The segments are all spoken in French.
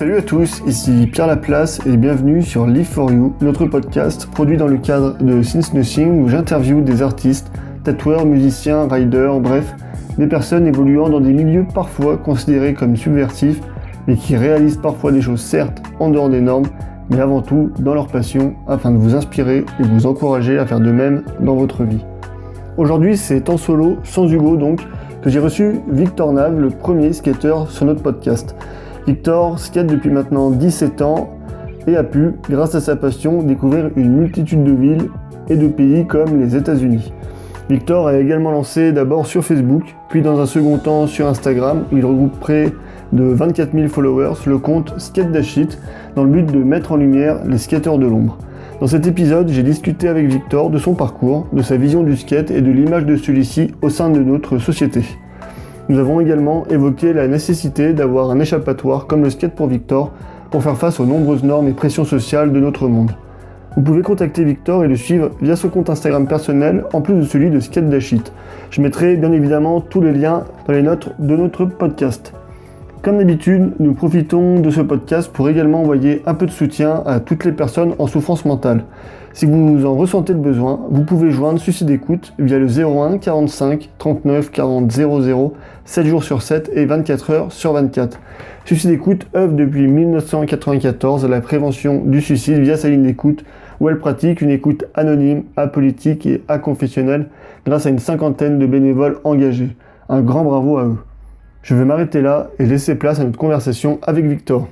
Salut à tous, ici Pierre Laplace et bienvenue sur Live for You, notre podcast produit dans le cadre de Since Nothing où j'interviewe des artistes, tatoueurs, musiciens, riders, bref, des personnes évoluant dans des milieux parfois considérés comme subversifs, mais qui réalisent parfois des choses certes en dehors des normes, mais avant tout dans leur passion afin de vous inspirer et vous encourager à faire de même dans votre vie. Aujourd'hui c'est en solo, sans Hugo donc, que j'ai reçu Victor Nave, le premier skater sur notre podcast. Victor skate depuis maintenant 17 ans et a pu, grâce à sa passion, découvrir une multitude de villes et de pays comme les États-Unis. Victor a également lancé d'abord sur Facebook, puis dans un second temps sur Instagram, où il regroupe près de 24 000 followers, le compte Skate Dashit, dans le but de mettre en lumière les skateurs de l'ombre. Dans cet épisode, j'ai discuté avec Victor de son parcours, de sa vision du skate et de l'image de celui-ci au sein de notre société. Nous avons également évoqué la nécessité d'avoir un échappatoire comme le skate pour Victor pour faire face aux nombreuses normes et pressions sociales de notre monde. Vous pouvez contacter Victor et le suivre via son compte Instagram personnel en plus de celui de Skate Dashit. Je mettrai bien évidemment tous les liens dans les notes de notre podcast. Comme d'habitude, nous profitons de ce podcast pour également envoyer un peu de soutien à toutes les personnes en souffrance mentale. Si vous en ressentez le besoin, vous pouvez joindre Suicide Écoute via le 01 45 39 40 00, 7 jours sur 7 et 24 heures sur 24. Suicide Écoute œuvre depuis 1994 à la prévention du suicide via sa ligne d'écoute où elle pratique une écoute anonyme, apolitique et aconfessionnelle grâce à une cinquantaine de bénévoles engagés. Un grand bravo à eux. Je vais m'arrêter là et laisser place à notre conversation avec Victor.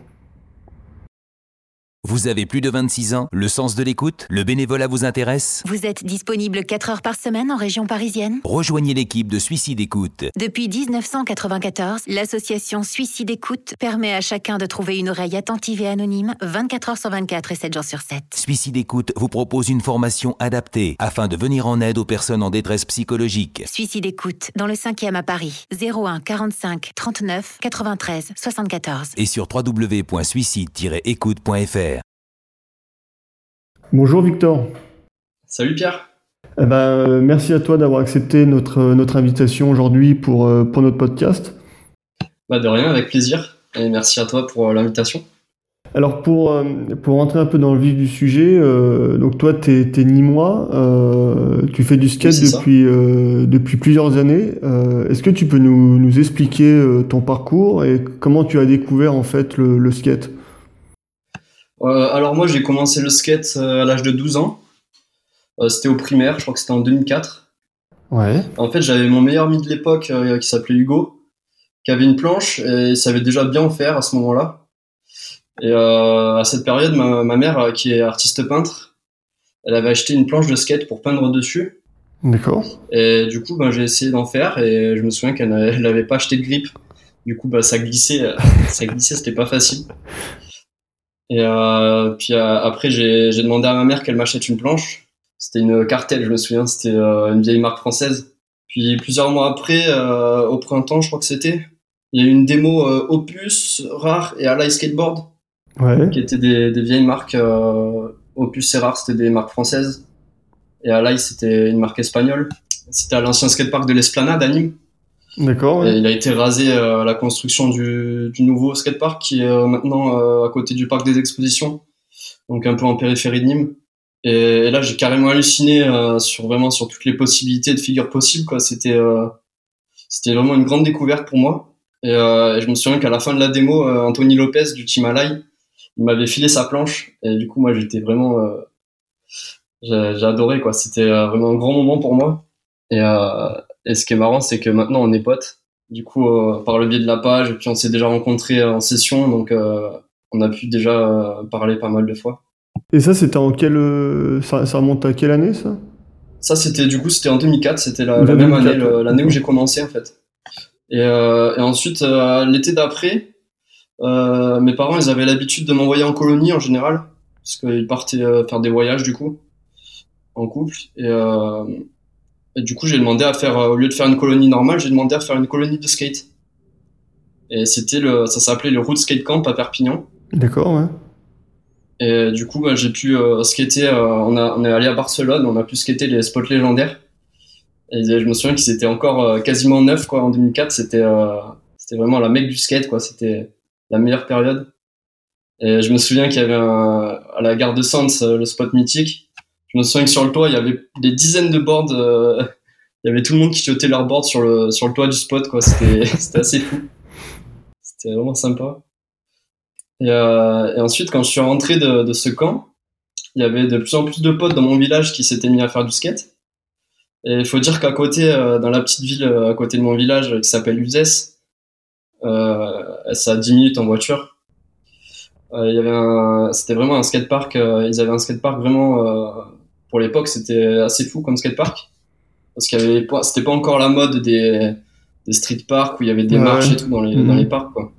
Vous avez plus de 26 ans, le sens de l'écoute, le bénévolat vous intéresse? Vous êtes disponible 4 heures par semaine en région parisienne? Rejoignez l'équipe de Suicide Écoute. Depuis 1994, l'association Suicide Écoute permet à chacun de trouver une oreille attentive et anonyme 24 heures sur 24 et 7 jours sur 7. Suicide Écoute vous propose une formation adaptée afin de venir en aide aux personnes en détresse psychologique. Suicide Écoute, dans le 5e à Paris, 01 45 39 93 74. Et sur www.suicide-écoute.fr. Bonjour Victor. Salut Pierre. Eh ben, euh, merci à toi d'avoir accepté notre, notre invitation aujourd'hui pour, euh, pour notre podcast. Bah de rien, avec plaisir. Et merci à toi pour euh, l'invitation. Alors pour, euh, pour rentrer un peu dans le vif du sujet, euh, donc toi tu es, nîmois, euh, tu fais du skate Oui, depuis, euh, depuis plusieurs années. Euh, Est-ce que tu peux nous, nous expliquer euh, ton parcours et comment tu as découvert en fait le, le skate? Euh, alors moi j'ai commencé le skate euh, à l'âge de 12 ans. Euh, c'était au primaire, je crois que c'était en 2004. Ouais. En fait j'avais mon meilleur ami de l'époque euh, qui s'appelait Hugo, qui avait une planche et il savait déjà bien en faire à ce moment-là. Et euh, à cette période, ma, ma mère, euh, qui est artiste peintre, elle avait acheté une planche de skate pour peindre dessus. D'accord. Et du coup, ben, j'ai essayé d'en faire et je me souviens qu'elle n'avait pas acheté de grip. Du coup, bah, ça glissait, euh, ça glissait, c'était pas facile. Et euh, puis euh, après, j'ai demandé à ma mère qu'elle m'achète une planche. C'était une cartel, je me souviens, c'était euh, une vieille marque française. Puis plusieurs mois après, euh, au printemps, je crois que c'était, il y a eu une démo euh, Opus, Rare et Ally Skateboard, Ouais. qui étaient des, des vieilles marques. euh, Opus et Rare, c'était des marques françaises. Et Ally, c'était une marque espagnole. C'était à l'ancien skatepark de l'Esplanade à Nîmes. D'accord. Ouais. il a été rasé euh, à la construction du, du nouveau skatepark qui est euh, maintenant euh, à côté du parc des expositions, donc un peu en périphérie de Nîmes. Et, et là, j'ai carrément halluciné sur vraiment sur toutes les possibilités de figures possibles. Quoi, c'était c'était vraiment une grande découverte pour moi. Et, euh, et je me souviens qu'à la fin de la démo, euh, Anthony Lopez du Team Alay, il m'avait filé sa planche. Et du coup, moi, j'étais vraiment, euh, j'ai adoré quoi. C'était vraiment un grand moment pour moi. Et, et ce qui est marrant, c'est que maintenant on est potes. Du coup, euh, par le biais de la page, et puis on s'est déjà rencontrés en session, donc euh, on a pu déjà euh, parler pas mal de fois. Et ça c'était en quelle euh, ça, ça remonte à quelle année ça? Ça, c'était du coup, c'était en 2004, c'était la, la 2004, même année, l'année où j'ai commencé en fait. Et, euh, et ensuite, euh, l'été d'après, euh, mes parents, ils avaient l'habitude de m'envoyer en colonie en général, parce qu'ils partaient euh, faire des voyages du coup, en couple. Et, euh, et du coup, j'ai demandé à faire, euh, au lieu de faire une colonie normale, j'ai demandé à faire une colonie de skate. Et c'était le, ça s'appelait le Route Skate Camp à Perpignan. D'accord. Ouais. Et du coup, bah, j'ai pu euh, skater. euh, on, a, on est allé à Barcelone, on a pu skater les spots légendaires. Et je me souviens qu'ils étaient encore euh, quasiment neufs quoi, en 2004. C'était c'était vraiment la mecque du skate, quoi. C'était la meilleure période. Et je me souviens qu'il y avait un, à la gare de Sens, le spot mythique. Je me souviens que sur le toit, il y avait des dizaines de boards. il y avait tout le monde qui jetait leurs boards sur le, sur le toit du spot, quoi. C'était, c'était assez fou. C'était vraiment sympa. Et, euh, et, ensuite, quand je suis rentré de, de, ce camp, il y avait de plus en plus de potes dans mon village qui s'étaient mis à faire du skate. Et il faut dire qu'à côté, euh, dans la petite ville à côté de mon village qui s'appelle Uzès, euh, c'est à 10 minutes en voiture. Euh, il y avait c'était vraiment un skatepark. Euh, ils avaient un skatepark vraiment, euh, pour l'époque, c'était assez fou comme skatepark. Parce qu'il y avait pas, c'était pas encore la mode des, des street parks où il y avait des marches et tout dans les, dans les parcs, quoi.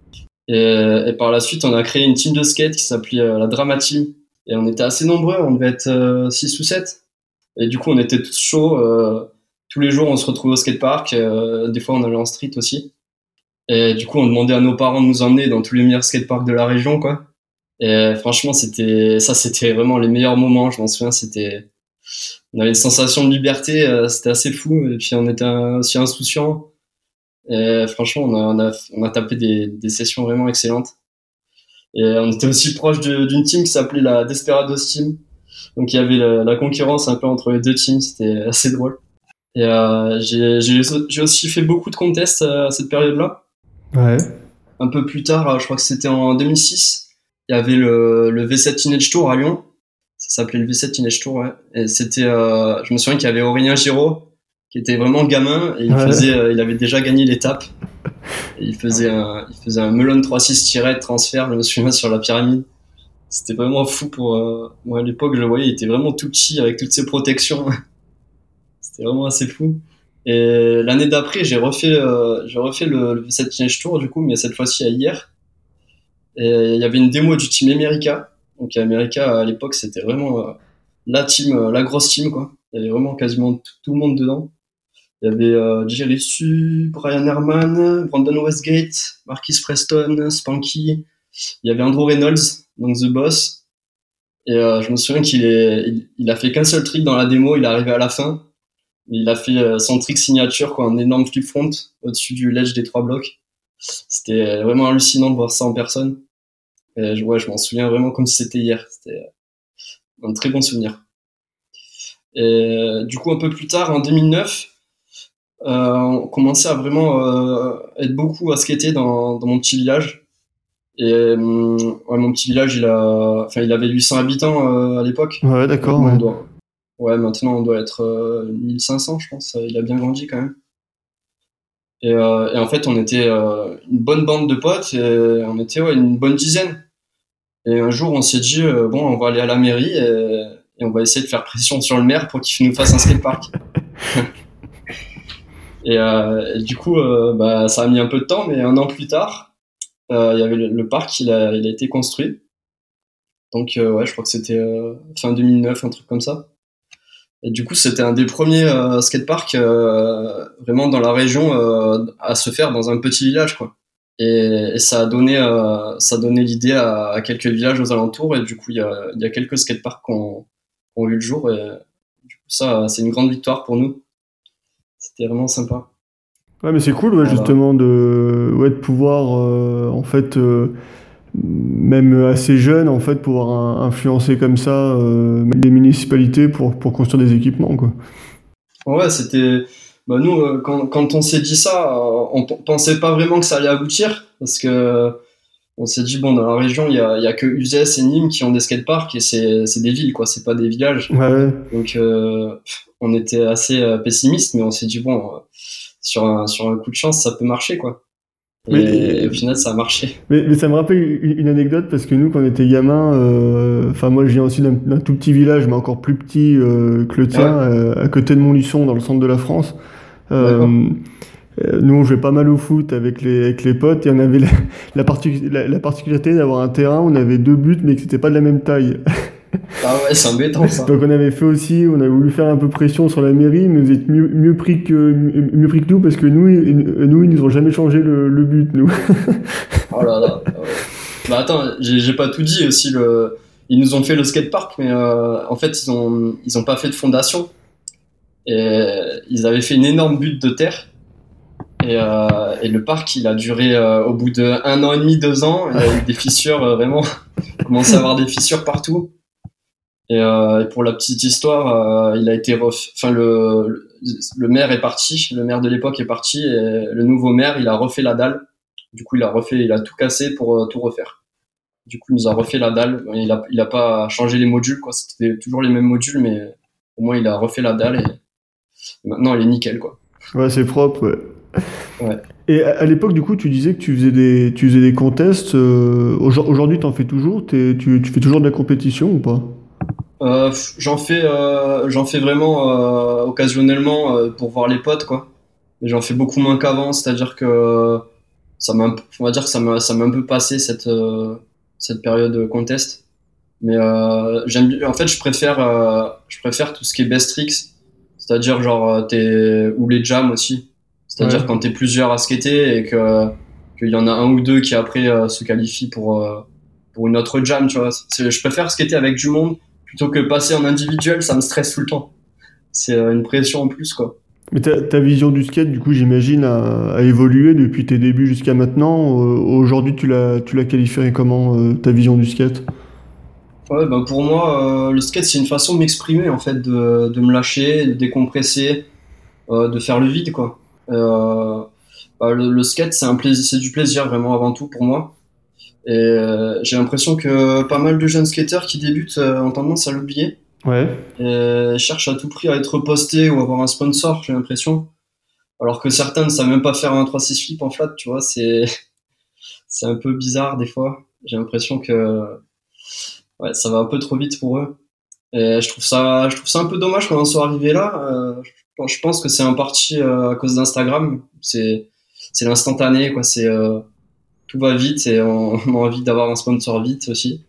Et, et, par la suite, on a créé une team de skate qui s'appelait la Drama Team. Et on était assez nombreux, on devait être 6 ou 7. Et du coup, on était tous chauds. Euh, tous les jours, on se retrouvait au skatepark. Euh, des fois, on allait en street aussi. Et du coup, on demandait à nos parents de nous emmener dans tous les meilleurs skateparks de la région, quoi. Et franchement, c'était ça, c'était vraiment les meilleurs moments. Je m'en souviens, c'était on avait une sensation de liberté, euh, c'était assez fou. Et puis on était aussi insouciant. Et franchement, on a, on a, on a tapé des, des, sessions vraiment excellentes. Et on était aussi proche d'une team qui s'appelait la Desperados Team. Donc il y avait la, la, concurrence un peu entre les deux teams, c'était assez drôle. Et euh, j'ai aussi fait beaucoup de contests euh, à cette période-là. Ouais. Un peu plus tard, euh, je crois que c'était en 2006, il y avait le, le V7 Teenage Tour à Lyon. Ça s'appelait le V7 Teenage Tour, ouais. Et c'était, euh, je me souviens qu'il y avait Aurélien Giraud, qui était vraiment gamin, et il faisait, euh, il avait déjà gagné l'étape. il faisait un, il faisait un melon 3-6 tiré de transfert, je me souviens, sur la pyramide. C'était vraiment fou pour, euh, moi à l'époque, je le voyais, il était vraiment tout petit avec toutes ses protections. C'était vraiment assez fou. Et l'année d'après, j'ai refait, euh, j'ai refait le, le V7 Teenage Tour, du coup, mais cette fois-ci à hier. Et il y avait une démo du team America. Donc America, à l'époque, c'était vraiment euh, la team, euh, la grosse team, quoi. Il y avait vraiment quasiment tout, le monde dedans. Il y avait euh, Jerry Su, Brian Herman, Brandon Westgate, Marquis Preston, Spanky. Il y avait Andrew Reynolds, donc The Boss. Et euh, je me souviens qu'il est, il, a fait qu'un seul trick dans la démo, il est arrivé à la fin. Il a fait euh, son trick signature, quoi, un énorme flip front au-dessus du ledge des trois blocs. C'était vraiment hallucinant de voir ça en personne. Et je, ouais, je m'en souviens vraiment comme si c'était hier. C'était un très bon souvenir. Et du coup, un peu plus tard, en 2009, euh, on commençait à vraiment euh, être beaucoup à skater dans, dans mon petit village. Et euh, ouais, mon petit village, il a, enfin, il avait 800 habitants euh, à l'époque. Ouais, d'accord. Ouais. ouais. maintenant on doit être 1500, je pense. Il a bien grandi quand même. Et, euh, et, en fait, on était euh, une bonne bande de potes et on était ouais, une bonne dizaine. Et un jour, on s'est dit, euh, bon, on va aller à la mairie et, et, on va essayer de faire pression sur le maire pour qu'il nous fasse un skatepark. et, et, du coup, bah, ça a mis un peu de temps, mais un an plus tard, il y avait le, le, parc, il a, il a été construit. Donc, ouais, je crois que c'était fin 2009, un truc comme ça. Et du coup, c'était un des premiers euh, skateparks euh, vraiment dans la région euh, à se faire dans un petit village, quoi. Et, et ça a donné, euh, ça a donné l'idée à, à, quelques villages aux alentours. Et du coup, il y a, y a quelques skateparks qui ont, ont vu le jour. Et du coup, ça, c'est une grande victoire pour nous. C'était vraiment sympa. Ouais, mais c'est cool, ouais, voilà. justement, de, ouais, de pouvoir, euh, en fait, euh, même assez jeune, en fait, pouvoir influencer comme ça euh, les municipalités pour, pour construire des équipements, quoi. Ouais, c'était. Bah, nous, euh, quand, quand on s'est dit ça, euh, on pensait pas vraiment que ça allait aboutir, parce que on s'est dit, bon, dans la région, il y a, y a que Uzès et Nîmes qui ont des skateparks, et c'est des villes, quoi, c'est pas des villages. Ouais. Donc, euh, on était assez pessimiste, mais on s'est dit, bon, sur un, sur un coup de chance, ça peut marcher, quoi. Et, mais, au final, ça a marché. Mais, mais ça me rappelle une, une, anecdote parce que nous, quand on était gamin, enfin euh, moi, je viens aussi d'un tout petit village, mais encore plus petit euh, que le tien, ouais. à côté de Montluçon, dans le centre de la France. Euh, nous, on jouait pas mal au foot avec les, avec les potes et on avait la, la, partic la, la particularité d'avoir un terrain où on avait deux buts, mais que c'était pas de la même taille. Ah ouais, c'est embêtant ça. Donc on avait fait aussi, on avait voulu faire un peu pression sur la mairie, mais vous êtes mieux, mieux pris que mieux pris que nous parce que nous, nous ils nous ont jamais changé le, le but nous. oh là là. Bah attends, j'ai pas tout dit aussi le. Ils nous ont fait le skatepark, mais euh, en fait ils ont ils ont pas fait de fondation. Et ils avaient fait une énorme butte de terre. Et, euh, le parc, il a duré euh, au bout de un an et demi, deux ans. Il y a eu des fissures vraiment commençait à avoir des fissures partout. Et, euh, pour la petite histoire, il a été ref... enfin le, le maire est parti, le maire de l'époque est parti et le nouveau maire, il a refait la dalle. Du coup, il a refait, il a tout cassé pour tout refaire. Du coup, il nous a refait la dalle. Il a, il a pas changé les modules, quoi. C'était toujours les mêmes modules, mais au moins il a refait la dalle maintenant elle est nickel, quoi. Ouais, c'est propre, ouais. ouais. Et à, l'époque, du coup, tu disais que tu faisais des, tu faisais des contests. Euh, Aujourd'hui, tu en fais toujours? Tu, tu, fais toujours de la compétition ou pas? Euh, J'en fais, euh, j'en fais vraiment occasionnellement pour voir les potes, quoi. Mais j'en fais beaucoup moins qu'avant, c'est-à-dire que ça m'a, on va dire que ça m'a, ça m'a un peu passé cette, cette période contest. Mais j'aime, en fait, je préfère, je préfère tout ce qui est best tricks, c'est-à-dire genre euh, t'es ou les jams aussi. C'est-à-dire quand t'es plusieurs à skater et que qu'il y en a un ou deux qui après se qualifient pour pour une autre jam, tu vois. Je préfère skater avec du monde plutôt que passer en individuel, ça me stresse tout le temps. C'est une pression en plus, quoi. Mais ta, ta, vision du skate, du coup, j'imagine, a, a, évolué depuis tes débuts jusqu'à maintenant. Aujourd'hui, tu l'as, tu l'as qualifié comment, ta vision du skate? Ouais, bah pour moi, euh, le skate, c'est une façon de m'exprimer, en fait, de, de, me lâcher, de décompresser, euh, de faire le vide, quoi. Euh, bah, le, le, skate, c'est un plaisir, c'est du plaisir vraiment avant tout pour moi. Et j'ai l'impression que pas mal de jeunes skateurs qui débutent ont tendance à l'oublier. Ouais. Et cherchent à tout prix à être postés ou avoir un sponsor, j'ai l'impression. Alors que certains ne savent même pas faire un 3-6 flip en flat, tu vois, c'est, c'est un peu bizarre des fois. J'ai l'impression que ouais, ça va un peu trop vite pour eux. Et je trouve ça, je trouve ça un peu dommage qu'on en soit arrivé là. Euh, je pense que c'est en partie euh, à cause d'Instagram. C'est, c'est l'instantané, quoi. C'est euh, tout va vite et on, a envie d'avoir un sponsor vite aussi.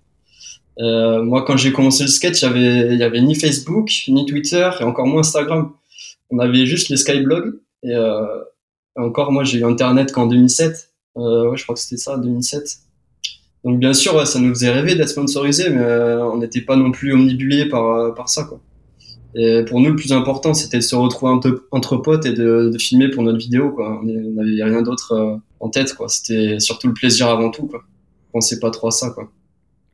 Euh, moi, quand j'ai commencé le skate, il y avait, il y avait ni Facebook, ni Twitter et encore moins Instagram. On avait juste les skyblogs et, euh, encore, moi, j'ai eu Internet qu'en 2007. ouais, je crois que c'était ça, 2007. Donc bien sûr, ça nous faisait rêver d'être sponsorisé, mais euh, on n'était pas non plus omnibulé par, euh, par ça. Quoi. Et pour nous, le plus important, c'était de se retrouver entre, potes et de, de, filmer pour notre vidéo. Quoi. On n'avait rien d'autre euh, en tête. Quoi. C'était surtout le plaisir avant tout. Quoi. On pensait pas trop à ça. Quoi.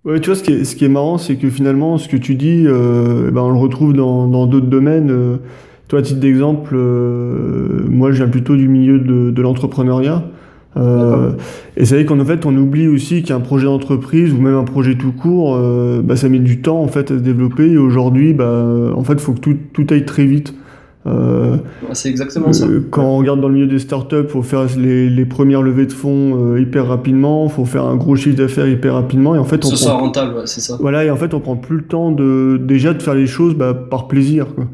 Ouais, tu vois, ce qui est, ce qui est marrant, c'est que finalement, ce que tu dis, euh, ben, on le retrouve dans d'autres domaines. Euh, toi, à titre d'exemple, moi, je viens plutôt du milieu de, de l'entrepreneuriat. Euh, et c'est vrai qu'en fait, on oublie aussi qu'un projet d'entreprise ou même un projet tout court, euh, bah, ça met du temps en fait à se développer. Et aujourd'hui, bah, en fait, faut que tout, tout aille très vite. Euh, c'est exactement ça. Euh, quand on regarde dans le milieu des startups, faut faire les, les, premières levées de fonds hyper rapidement, faut faire un gros chiffre d'affaires hyper rapidement. Et en fait, on ce prend... rentable, c'est ça. Voilà, et en fait, on prend plus le temps de déjà de faire les choses bah, par plaisir. Quoi.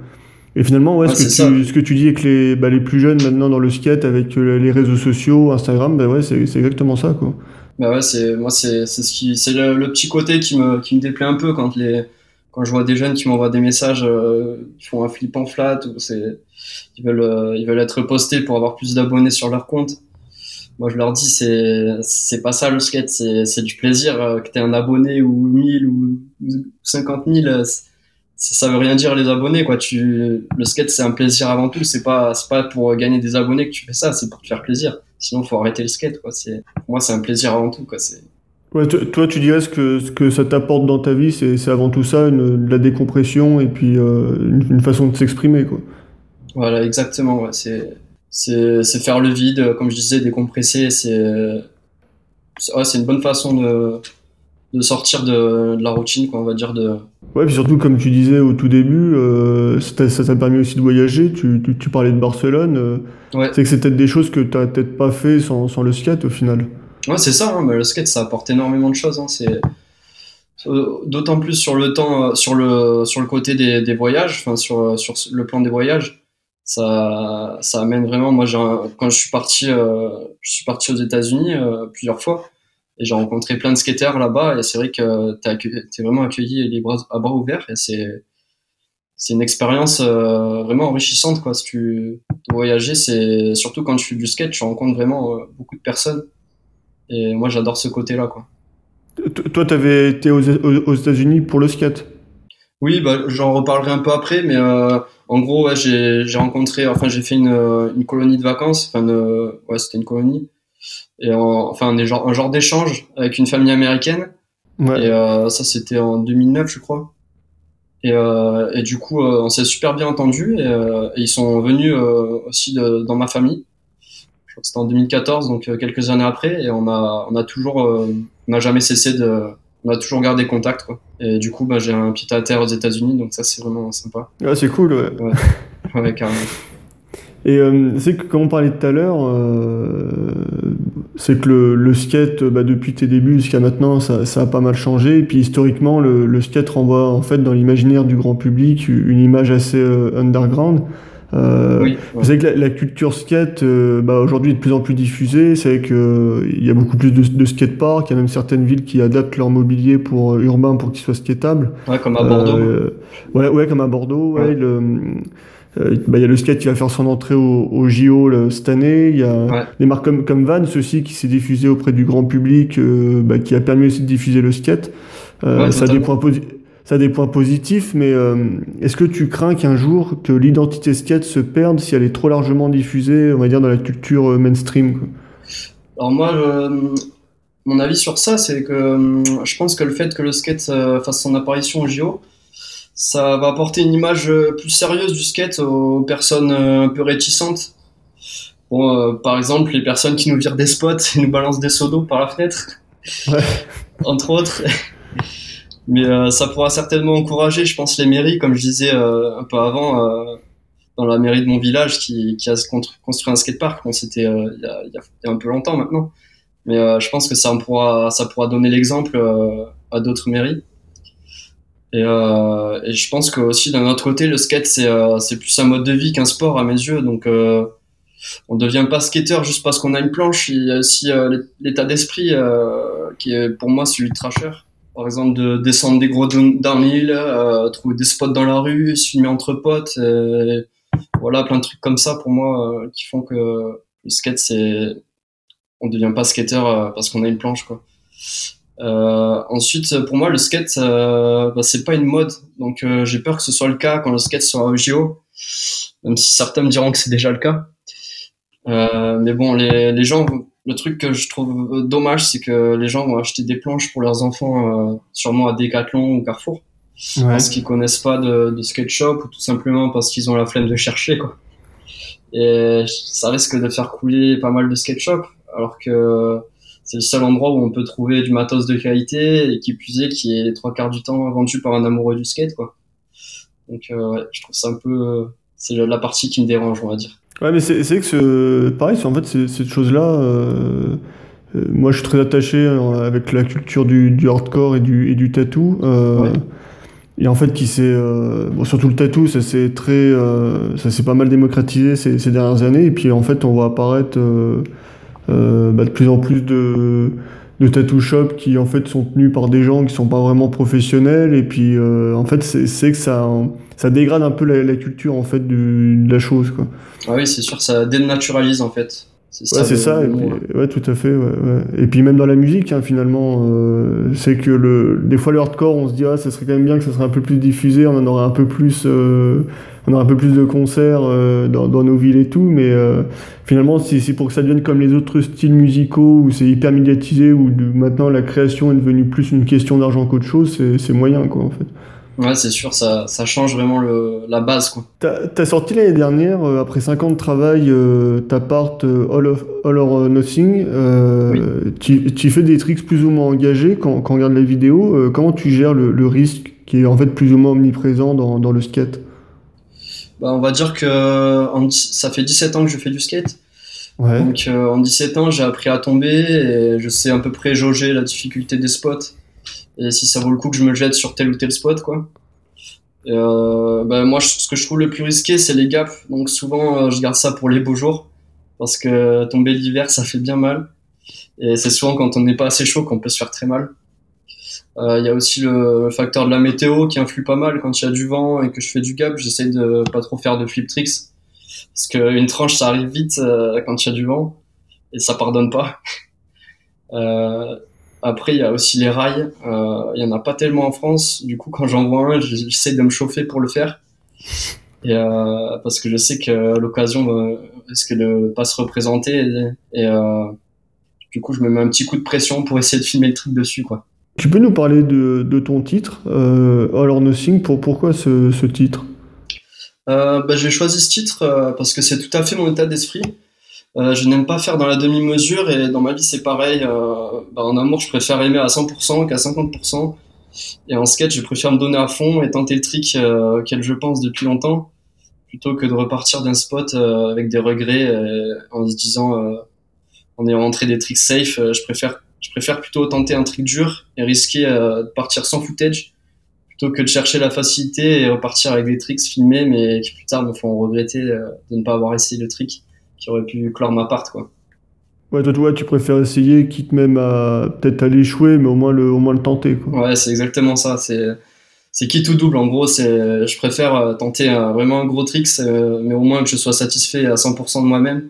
Et finalement, ouais, ce, que tu, ce, que tu, dis avec les, bah, les plus jeunes maintenant dans le skate, avec euh, les réseaux sociaux, Instagram, bah ouais, c'est exactement ça, quoi. Bah ouais, c'est moi, c'est ce qui, c'est le, le, petit côté qui me, qui me déplaît un peu quand les, quand je vois des jeunes qui m'envoient des messages, euh, qui font un flip en flat ou c'est, ils veulent, euh, ils veulent être postés pour avoir plus d'abonnés sur leur compte. Moi, je leur dis, c'est, c'est pas ça le skate, c'est, c'est du plaisir euh, que t'aies un abonné ou 1000 ou 50 000 ça veut rien dire les abonnés quoi. Tu le skate c'est un plaisir avant tout. C'est pas c'est pas pour gagner des abonnés que tu fais ça. C'est pour te faire plaisir. Sinon faut arrêter le skate quoi. C'est pour moi c'est un plaisir avant tout quoi. C'est ouais toi tu dirais ce que ce que ça t'apporte dans ta vie c'est avant tout ça une, la décompression et puis euh, une, façon de s'exprimer quoi. Voilà exactement ouais. C'est c'est c'est faire le vide comme je disais décompresser c'est ouais, c'est une bonne façon de de sortir de, de, la routine, quoi, on va dire. De... Ouais, puis surtout, comme tu disais au tout début, euh, ça t'a permis aussi de voyager. Tu, tu, tu parlais de Barcelone. Euh, ouais. C'est que c'est peut-être des choses que tu n'as peut-être pas fait sans, sans, le skate au final. Ouais, c'est ça. Hein, le skate, ça apporte énormément de choses. Hein, c'est d'autant plus sur le temps, euh, sur le sur le côté des, des voyages, enfin sur sur le plan des voyages. Ça, ça amène vraiment. Moi, quand je suis parti, euh, je suis parti aux États-Unis euh, plusieurs fois et j'ai rencontré plein de skateurs là-bas et c'est vrai que tu es vraiment accueilli les bras, à bras ouverts et c'est c'est une expérience euh, vraiment enrichissante quoi. Si tu voyager c'est surtout quand tu fais du skate tu rencontres vraiment euh, beaucoup de personnes. Et moi j'adore ce côté là quoi toi tu avais été aux, aux États-Unis pour le skate? Oui bah j'en reparlerai un peu après mais euh, en gros ouais, j'ai rencontré enfin j'ai fait une, une colonie de vacances enfin ouais c'était une colonie et enfin un genre, un genre d'échange avec une famille américaine Et ça, c'était en 2009, je crois. Et, et du coup, on s'est super bien entendu et, ils sont venus aussi dans ma famille. Je crois que c'était en 2014, donc quelques années après, et on a, on a toujours, on n'a jamais cessé de, on a toujours gardé contact, quoi. Et du coup, bah, j'ai un pied à terre aux États-Unis, donc ça, c'est vraiment sympa. Ah, c'est cool, ouais. Ouais, ouais carrément. Et euh, c'est que, comme on parlait tout à l'heure, euh, c'est que le, le skate, bah, depuis tes débuts jusqu'à maintenant, ça, ça, a pas mal changé. Et puis historiquement, le, le skate renvoie en fait dans l'imaginaire du grand public une image assez euh, underground. Euh, oui, Vous savez que la, la culture skate, euh, bah, aujourd'hui, est de plus en plus diffusée. C'est qu'il euh, il y a beaucoup plus de, de skateparks. Il y a même certaines villes qui adaptent leur mobilier pour urbain pour qu'il soit skatable. Ouais, comme à Bordeaux. ouais, ouais, comme à Bordeaux. Ouais, le, bah, il y a le skate qui va faire son entrée au, au JO cette année. Il y a ouais. des marques comme, comme Vans aussi qui s'est diffusé auprès du grand public, bah, qui a permis aussi de diffuser le skate. Euh, ça a des points positifs ça a des points positifs, mais euh, est-ce que tu crains qu'un jour que l'identité skate se perde si elle est trop largement diffusée, on va dire, dans la culture euh, mainstream quoi? Alors moi, mon avis sur ça, c'est que euh, je pense que le fait que le skate fasse son apparition au JO, ça va apporter une image plus sérieuse du skate aux personnes un peu réticentes. Bon, par exemple, les personnes qui nous virent des spots et nous balancent des seaux d'eau par la fenêtre, ouais. entre autres. Mais euh, ça pourra certainement encourager, je pense, les mairies, comme je disais euh, un peu avant, euh, dans la mairie de mon village qui, qui a construit un skatepark. Bon, c'était il y a, y, a, un peu longtemps maintenant, mais je pense que ça pourra, ça pourra donner l'exemple à d'autres mairies. Et, et, je pense que aussi d'un autre côté, le skate c'est c'est plus un mode de vie qu'un sport à mes yeux. Donc on devient pas skater juste parce qu'on a une planche. Il y a aussi l'état d'esprit qui est pour moi celui de trasher par exemple de descendre des gros downhill, euh, trouver des spots dans la rue, se filmer entre potes, voilà plein de trucs comme ça pour moi euh, qui font que le skate c'est on devient pas skater euh, parce qu'on a une planche quoi. Euh, ensuite pour moi le skate bah, c'est pas une mode donc j'ai peur que ce soit le cas quand le skate sera au JO même si certains me diront que c'est déjà le cas. mais bon les, les gens le truc que je trouve euh, dommage, c'est que les gens vont acheter des planches pour leurs enfants, euh, sûrement à Decathlon ou Carrefour, ouais. parce qu'ils connaissent pas de, de skate shop ou tout simplement parce qu'ils ont la flemme de chercher, quoi. Et ça risque de faire couler pas mal de skate shop, alors que c'est le seul endroit où on peut trouver du matos de qualité et qui puisait qui est les trois quarts du temps vendu par un amoureux du skate, quoi. Donc, euh, ouais, je trouve ça un peu, c'est la partie qui me dérange, on va dire. Ouais, mais c'est que ce, pareil, en fait, cette chose-là, euh, euh, moi je suis très attaché euh, avec la culture du, du hardcore et du, et du tatou. Euh, ouais. Et en fait, qui s'est, euh, bon, surtout le tatou, ça s'est très, euh, ça s'est pas mal démocratisé ces, ces, dernières années. Et puis en fait, on voit apparaître bah, de plus en plus de, de tattoo shops qui en fait sont tenus par des gens qui sont pas vraiment professionnels. Et puis en fait, c'est que ça ça dégrade un peu la, la culture en fait du, de la chose quoi. Ah oui, c'est sûr, ça dénaturalise en fait. C'est ça, ouais, c'est ça. Et puis, ouais, tout à fait. Ouais, ouais. Et puis même dans la musique, hein, finalement, euh, c'est que le, des fois le hardcore, on se dit ah, ça serait quand même bien que ça serait un peu plus diffusé, on en aurait un peu plus, euh, on aurait un peu plus de concerts euh, dans, dans, nos villes et tout. Mais euh, finalement, c'est pour que ça devienne comme les autres styles musicaux où c'est hyper médiatisé, où de, maintenant la création est devenue plus une question d'argent qu'autre chose, c'est moyen quoi en fait. Ouais, c'est sûr, ça, ça change vraiment le, la base. quoi. T'as as sorti l'année dernière, euh, après 5 ans de travail, euh, ta part euh, All, of, All or Nothing. Euh, oui. tu, tu, fais des tricks plus ou moins engagés quand, quand on regarde les vidéos. Euh, comment tu gères le, le, risque qui est en fait plus ou moins omniprésent dans, dans le skate? Bah, On va dire que en, ça fait 17 ans que je fais du skate. Ouais. Donc en 17 ans, j'ai appris à tomber et je sais à peu près jauger la difficulté des spots et si ça vaut le coup que je me jette sur tel ou tel spot quoi. Euh, bah, moi ce que je trouve le plus risqué c'est les gaps donc souvent euh, je garde ça pour les beaux jours parce que tomber l'hiver ça fait bien mal et c'est souvent quand on n'est pas assez chaud qu'on peut se faire très mal. Il euh, y a aussi le facteur de la météo qui influe pas mal quand il y a du vent et que je fais du gap j'essaie de pas trop faire de flip tricks parce qu'une tranche ça arrive vite euh, quand il y a du vent et ça pardonne pas. Euh, après, il y a aussi les rails. Euh, il y en a pas tellement en France. Du coup, quand j'en vois un, j'essaie de me chauffer pour le faire. Et, euh, parce que je sais que l'occasion euh, risque de pas se représenter. Et, et du coup, je me mets un petit coup de pression pour essayer de filmer le truc dessus, quoi. Tu peux nous parler de, de ton titre, euh, All or Nothing, pour, pourquoi ce, ce titre? Euh, bah, J'ai choisi ce titre euh, parce que c'est tout à fait mon état d'esprit. Euh, je n'aime pas faire dans la demi-mesure et dans ma vie c'est pareil. Bah, en amour je préfère aimer à 100% qu'à 50%. Et en skate je préfère me donner à fond et tenter le trick auquel je pense depuis longtemps plutôt que de repartir d'un spot avec des regrets en se disant en ayant rentré des tricks safe. je préfère je préfère plutôt tenter un trick dur et risquer euh, de partir sans footage plutôt que de chercher la facilité et repartir avec des tricks filmés mais qui plus tard me font regretter euh, de ne pas avoir essayé le trick qui aurait pu clore ma part quoi. Ouais, toi, toi, tu préfères essayer, quitte même à peut-être à l'échouer, mais au moins le, au moins le tenter. Quoi. Ouais, c'est exactement ça. C'est, c'est quitte ou double. En gros, c'est, je préfère euh, tenter un, vraiment un gros trick, mais au moins que je sois satisfait à 100% de moi-même,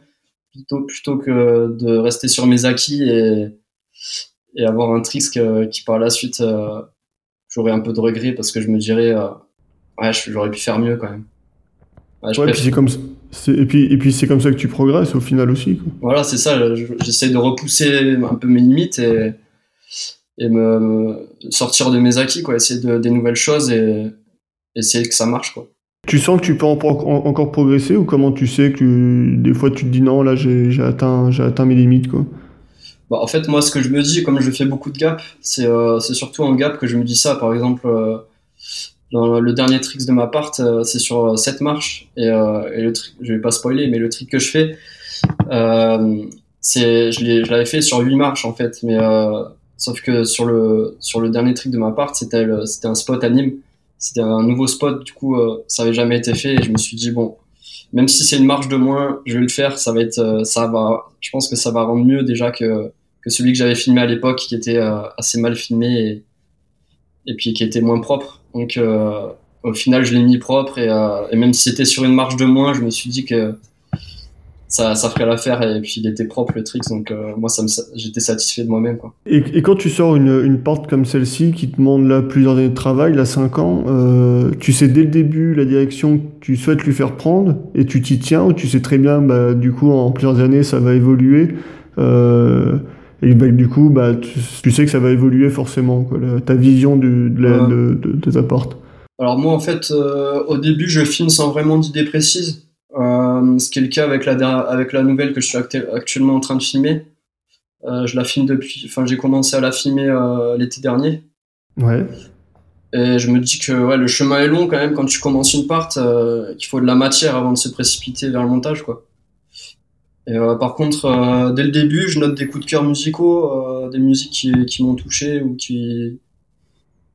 plutôt, plutôt que de rester sur mes acquis et, et avoir un trick qui par la suite euh, j'aurais un peu de regret parce que je me dirais euh, ouais j'aurais pu faire mieux quand même. Ouais, puis c'est comme et puis et puis c'est comme ça que tu progresses au final aussi. Quoi. Voilà c'est ça j'essaie de repousser un peu mes limites et et me, sortir de mes acquis quoi essayer de, des nouvelles choses et essayer que ça marche quoi. Tu sens que tu peux encore progresser ou comment tu sais que des fois tu te dis non là j'ai atteint atteint mes limites quoi? Bah, en fait, moi, ce que je me dis, comme je fais beaucoup de gaps, c'est euh, surtout en gap que je me dis ça. Par exemple, euh, dans le dernier trick de ma part, euh, c'est sur cette marches. Et, trick, je vais pas spoiler, mais le trick que je fais, je l'avais fait sur 8 marches en fait. Mais sauf que sur le, dernier trick de ma part, c'était un spot anime. C'était un nouveau spot, du coup, ça avait jamais été fait. Et je me suis dit, bon, même si c'est une marche de moins, je vais le faire. Ça va être, ça va, je pense que ça va rendre mieux déjà que celui que j'avais filmé à l'époque, qui était euh, assez mal filmé et puis qui était moins propre. Donc euh, au final, je l'ai mis propre et, euh, et même si c'était sur une marge de moins, je me suis dit que ça, ferait l'affaire et puis il était propre le trick donc moi ça j'étais satisfait de moi-même. Et, quand tu sors une, porte comme celle-ci qui te demande là plusieurs années de travail, là 5 ans, euh, tu sais dès le début la direction que tu souhaites lui faire prendre et tu t'y tiens ou tu sais très bien bah, du coup en plusieurs années ça va évoluer euh, et bah, du coup, bah, tu, sais que ça va évoluer forcément, quoi, ta vision de, de, de, ta porte. Alors moi, en fait, euh, au début, je filme sans vraiment d'idée précise. Euh, ce qui est le cas avec la, avec la nouvelle que je suis actuellement en train de filmer. Euh, je la filme depuis, enfin, j'ai commencé à la filmer l'été dernier. Ouais. Et je me dis que ouais, le chemin est long quand même quand tu commences une part, qu'il faut de la matière avant de se précipiter vers le montage, quoi. Et, euh, par contre, euh, dès le début, je note des coups de cœur musicaux, euh, des musiques qui, qui m'ont touché ou qui,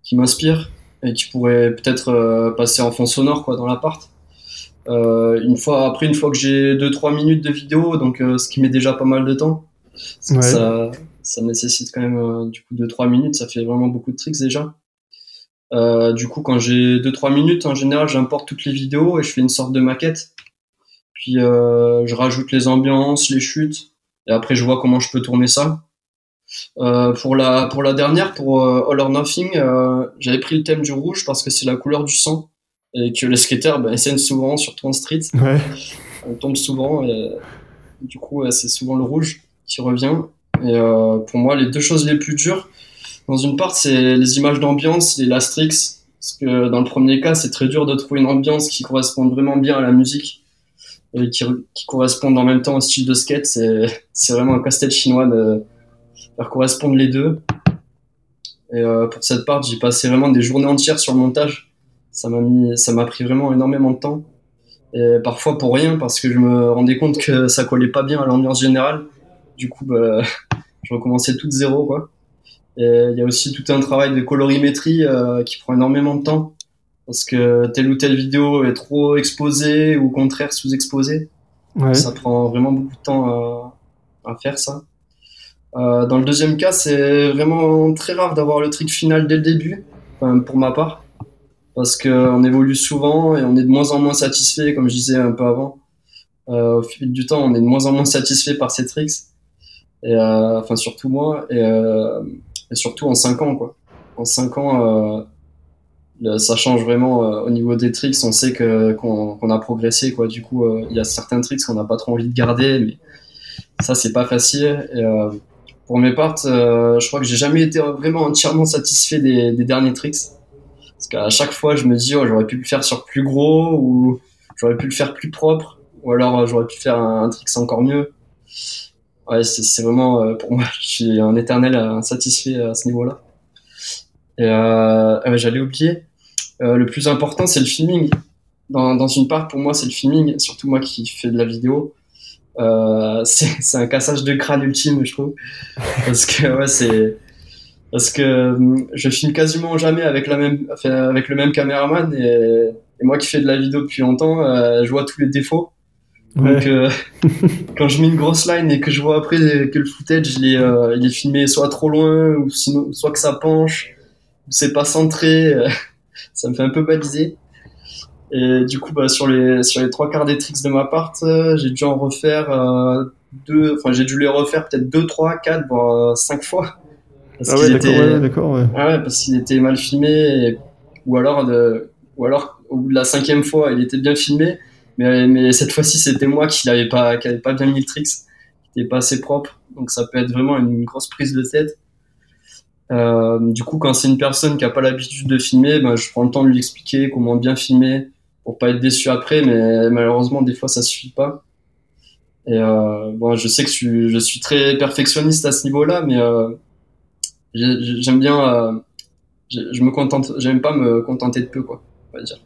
qui m'inspirent et qui pourraient peut-être passer en fond sonore quoi, dans l'appart. Euh, une fois après une fois que j'ai 2-3 minutes de vidéo donc ce qui met déjà pas mal de temps ouais. ça, ça nécessite quand même du coup 2-3 minutes ça fait vraiment beaucoup de tricks déjà euh, du coup quand j'ai 2-3 minutes en général j'importe toutes les vidéos et je fais une sorte de maquette puis euh, je rajoute les ambiances, les chutes, et après je vois comment je peux tourner ça. Euh, pour la pour la dernière, pour euh, All or Nothing, euh, j'avais pris le thème du rouge parce que c'est la couleur du sang et que les skaters bah, souvent, surtout en street. Ouais. On tombe souvent et du coup c'est souvent le rouge qui revient. Et pour moi, les deux choses les plus dures dans une part, c'est les images d'ambiance et l'astrix. Parce que dans le premier cas, c'est très dur de trouver une ambiance qui corresponde vraiment bien à la musique qui, qui, correspondent en même temps au style de skate. C'est, vraiment un casse-tête chinois de faire correspondre les deux. Et euh, pour cette part, j'ai passé vraiment des journées entières sur le montage. Ça m'a mis, ça m'a pris vraiment énormément de temps. Et parfois pour rien, parce que je me rendais compte que ça collait pas bien à l'ambiance générale. Du coup, bah, je recommençais tout de zéro, il y a aussi tout un travail de colorimétrie euh, qui prend énormément de temps parce que telle ou telle vidéo est trop exposée ou au contraire sous-exposée. Ouais. Ça prend vraiment beaucoup de temps à, à faire ça. Euh, dans le deuxième cas, c'est vraiment très rare d'avoir le trick final dès le début, enfin, pour ma part, parce qu'on évolue souvent et on est de moins en moins satisfait, comme je disais un peu avant. Euh, au fil du temps, on est de moins en moins satisfait par ces tricks, et euh, enfin surtout moi, et, et, surtout en 5 ans quoi. En 5 ans, ça change vraiment euh, au niveau des tricks. On sait que qu'on a progressé, quoi. Du coup, euh, il y a certains tricks qu'on n'a pas trop envie de garder, mais ça c'est pas facile. Et, euh, pour mes parts, je crois que j'ai jamais été vraiment entièrement satisfait des, des derniers tricks. Parce qu'à chaque fois, je me dis, oh, j'aurais pu le faire sur plus gros ou j'aurais pu le faire plus propre ou alors j'aurais pu faire un, trick encore mieux. Ouais, c'est vraiment, pour moi, je suis un éternel insatisfait à ce niveau-là. Et euh, j'allais oublier, le plus important, c'est le filming. Dans, dans une part, pour moi, c'est le filming, surtout moi qui fais de la vidéo. Euh, c'est un cassage de crâne ultime, je trouve. Parce que, ouais, c'est. Parce que hum, je filme quasiment jamais avec, la même, enfin, avec le même caméraman et, et, moi qui fais de la vidéo depuis longtemps, euh, je vois tous les défauts. Donc, euh, quand je mets une grosse line et que je vois après que le footage il est, euh, il est filmé soit trop loin ou sinon, soit que ça penche, ou c'est pas centré, ça me fait un peu baliser. Et du coup, bah, sur les sur les trois quarts des tricks de ma part, euh, j'ai dû en refaire euh, deux. Enfin, j'ai dû les refaire peut-être deux, trois, quatre, voire euh, cinq fois. Parce ah ouais, d'accord, d'accord, ouais. Ah ouais, parce qu'il était mal filmé, ou alors de, ou alors au bout de la cinquième fois, il était bien filmé, mais mais cette fois-ci, c'était moi qui n'avais pas qui avait pas bien mis le tricks, qui était pas assez propre. Donc ça peut être vraiment une grosse prise de tête. Euh, du coup, quand c'est une personne qui a pas l'habitude de filmer, ben, je prends le temps de lui expliquer comment bien filmer, pour pas être déçu après, mais malheureusement, des fois, ça suffit pas. Et euh, bon, je sais que je suis, très perfectionniste à ce niveau-là, mais euh, j'aime bien. Euh, je, me contente, j'aime pas me contenter de peu, quoi. On va dire.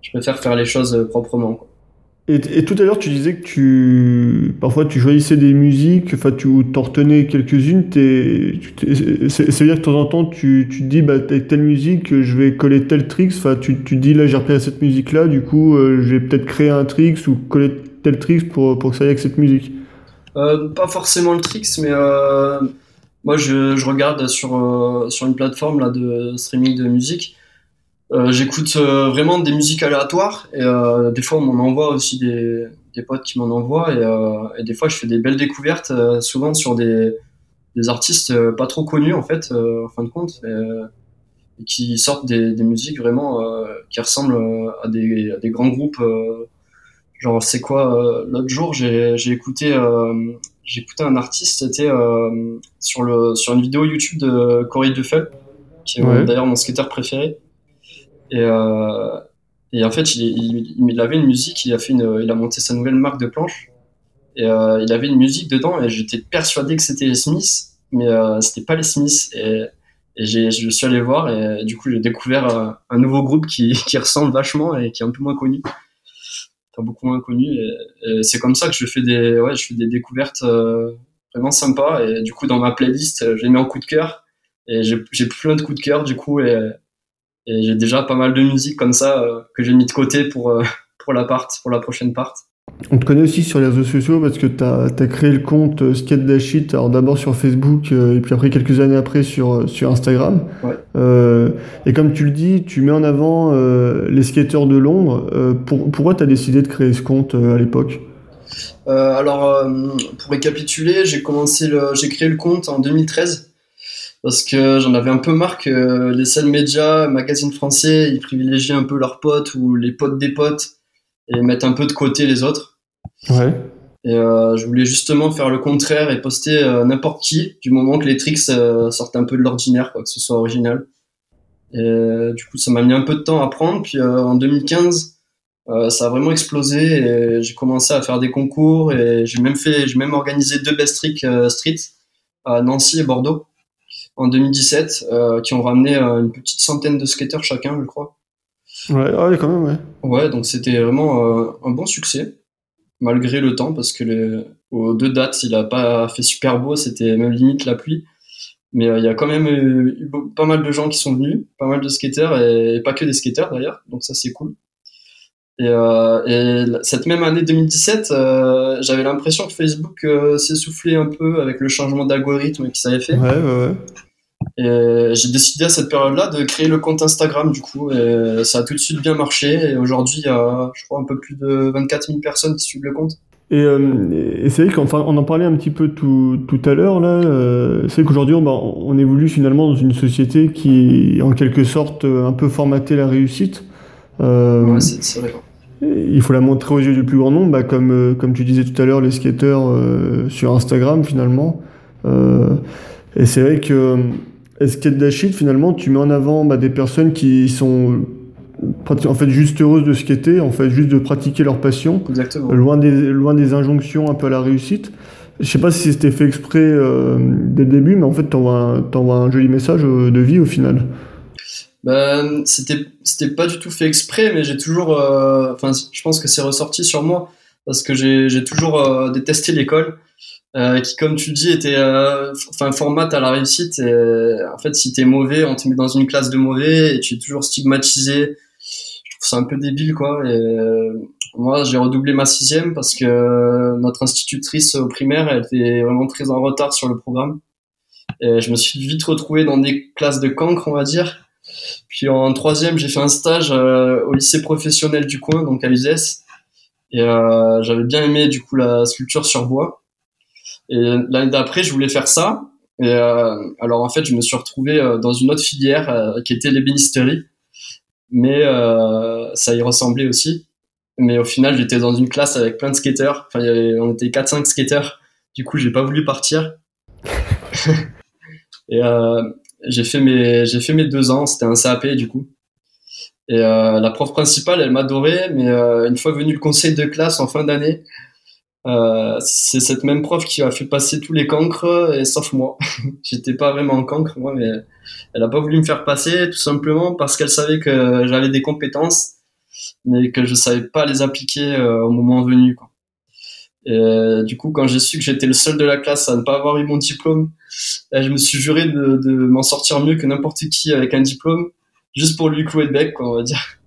Je préfère faire les choses proprement. Quoi. Et, tout à l'heure, tu disais que tu parfois tu choisissais des musiques, enfin tu t'en retenais quelques-unes. C'est-à-dire que de temps en temps, tu, tu te dis, bah, avec telle musique, je vais coller tel tricks. Enfin, tu, tu dis, là, j'ai repéré cette musique-là, du coup, euh, je vais peut-être créer un tricks ou coller tel tricks pour, pour que ça aille avec cette musique. Euh, pas forcément le tricks, mais euh, moi, je, je, regarde sur, sur une plateforme là, de streaming de musique. Euh, j'écoute euh, vraiment des musiques aléatoires et euh, des fois on m'en envoie aussi des, des potes qui m'en envoient et, et, des fois je fais des belles découvertes souvent sur des, des artistes pas trop connus en fait en fin de compte et, qui sortent des, des musiques vraiment qui ressemblent à des, à des grands groupes genre c'est quoi l'autre jour j'ai écouté j'ai écouté un artiste c'était sur le sur une vidéo YouTube de Corey Duffel qui est d'ailleurs mon skater préféré et, euh, et en fait, il, il, avait une musique, il a, fait une, il a monté sa nouvelle marque de planche. Et euh, il avait une musique dedans et j'étais persuadé que c'était les Smiths, mais euh, c'était pas les Smiths. Et, et je suis allé voir et du coup j'ai découvert euh, un nouveau groupe qui, qui, ressemble vachement et qui est un peu moins connu. Enfin, beaucoup moins connu. Et, c'est comme ça que je fais des, ouais, je fais des découvertes euh, vraiment sympas. Et du coup dans ma playlist, je les mets en coup de cœur. Et j'ai plein de coups de cœur du coup. Et, et j'ai déjà pas mal de musique comme ça euh, que j'ai mis de côté pour, euh, pour la part, pour la prochaine part. On te connaît aussi sur les réseaux sociaux parce que tu as, as, créé le compte euh, Skate Dash alors d'abord sur Facebook et puis après quelques années après sur, sur Instagram. Ouais. Euh, et comme tu le dis, tu mets en avant euh, les skateurs de Londres. Euh, pour, pourquoi tu as décidé de créer ce compte à l'époque? Alors, pour récapituler, j'ai commencé j'ai créé le compte en 2013 parce que j'en avais un peu marre que les seuls médias, magazines français, ils privilégient un peu leurs potes ou les potes des potes et mettent un peu de côté les autres. Ouais. Et euh, je voulais justement faire le contraire et poster euh, n'importe qui, du moment que les tricks euh, sortent un peu de l'ordinaire, quoi, que ce soit original. Et du coup, ça m'a mis un peu de temps à prendre. Puis en 2015, ça a vraiment explosé et j'ai commencé à faire des concours et j'ai même fait, j'ai même organisé deux best tricks street à Nancy et Bordeaux en 2017 euh, qui ont ramené euh, une petite centaine de skateurs chacun, je crois. Ouais, ah ouais quand même, ouais. Ouais, donc c'était vraiment euh, un bon succès, malgré le temps, parce que les, aux deux dates, il a pas fait super beau, c'était même limite la pluie. Mais il y a quand même eu pas mal de gens qui sont venus, pas mal de skateurs, et, pas que des skateurs d'ailleurs, donc ça c'est cool. Et, euh, et, cette même année 2017, euh, j'avais l'impression que Facebook euh, s'essoufflait un peu avec le changement d'algorithme qui s'avait fait. Ouais, ouais, ouais. Et j'ai décidé à cette période-là de créer le compte Instagram du coup. Et ça a tout de suite bien marché. Et aujourd'hui, il y a, je crois, un peu plus de 24 000 personnes qui suivent le compte. Et, euh, et c'est vrai qu'on on en parlait un petit peu tout, tout à l'heure là. Euh, c'est qu'aujourd'hui, on, on évolue finalement dans une société qui, en quelque sorte, un peu formaté la réussite. Euh, ouais, c'est vrai il faut la montrer aux yeux du plus grand nombre, bah, comme, euh, comme tu disais tout à l'heure, les skateurs euh, sur Instagram finalement. et c'est vrai que skate d'Achille, finalement, tu mets en avant bah, des personnes qui sont en fait juste heureuses de skater, en fait juste de pratiquer leur passion, loin des loin des injonctions un peu à la réussite? Je sais pas si c'était fait exprès euh, dès le début, mais en fait t'envoies un, un joli message euh, de vie au final. Ben, c'était c'était pas du tout fait exprès, mais j'ai toujours, euh, enfin je pense que c'est ressorti sur moi parce que j'ai toujours détesté l'école. Qui, comme tu dis, était enfin format à la réussite. En fait, si t'es mauvais, on te met dans une classe de mauvais et tu es toujours stigmatisé c'est un peu débile quoi. Euh, moi, j'ai redoublé ma sixième parce que notre institutrice au primaire, elle était vraiment très en retard sur le programme. Et je me suis vite retrouvé dans des classes de cancre, on va dire. Puis en troisième, j'ai fait un stage euh, au lycée professionnel du coin, donc à l'USS. Et euh, j'avais bien aimé du coup la sculpture sur bois. Et l'année d'après, je voulais faire ça. Et alors en fait, je me suis retrouvé dans une autre filière qui était l'ébénisterie mais euh, ça y ressemblait aussi. Mais au final, j'étais dans une classe avec plein de skateurs. Enfin, on était 4-5 skateurs. Du coup, j'ai pas voulu partir. et euh, j'ai fait mes j'ai fait mes deux ans. C'était un CAP du coup. Et euh, la prof principale, elle m'adorait, mais euh, une fois venu le conseil de classe en fin d'année, euh, c'est cette même prof qui a fait passer tous les cancres, et sauf moi. J'étais pas vraiment en cancre, moi, mais elle a pas voulu me faire passer tout simplement parce qu'elle savait que j'avais des compétences, mais que je savais pas les appliquer euh, au moment venu. Quoi. Et euh, du coup, quand j'ai su que j'étais le seul de la classe à ne pas avoir eu mon diplôme, euh, je me suis juré de, de m'en sortir mieux que n'importe qui avec un diplôme, juste pour lui clouer le bec, quoi, on va dire.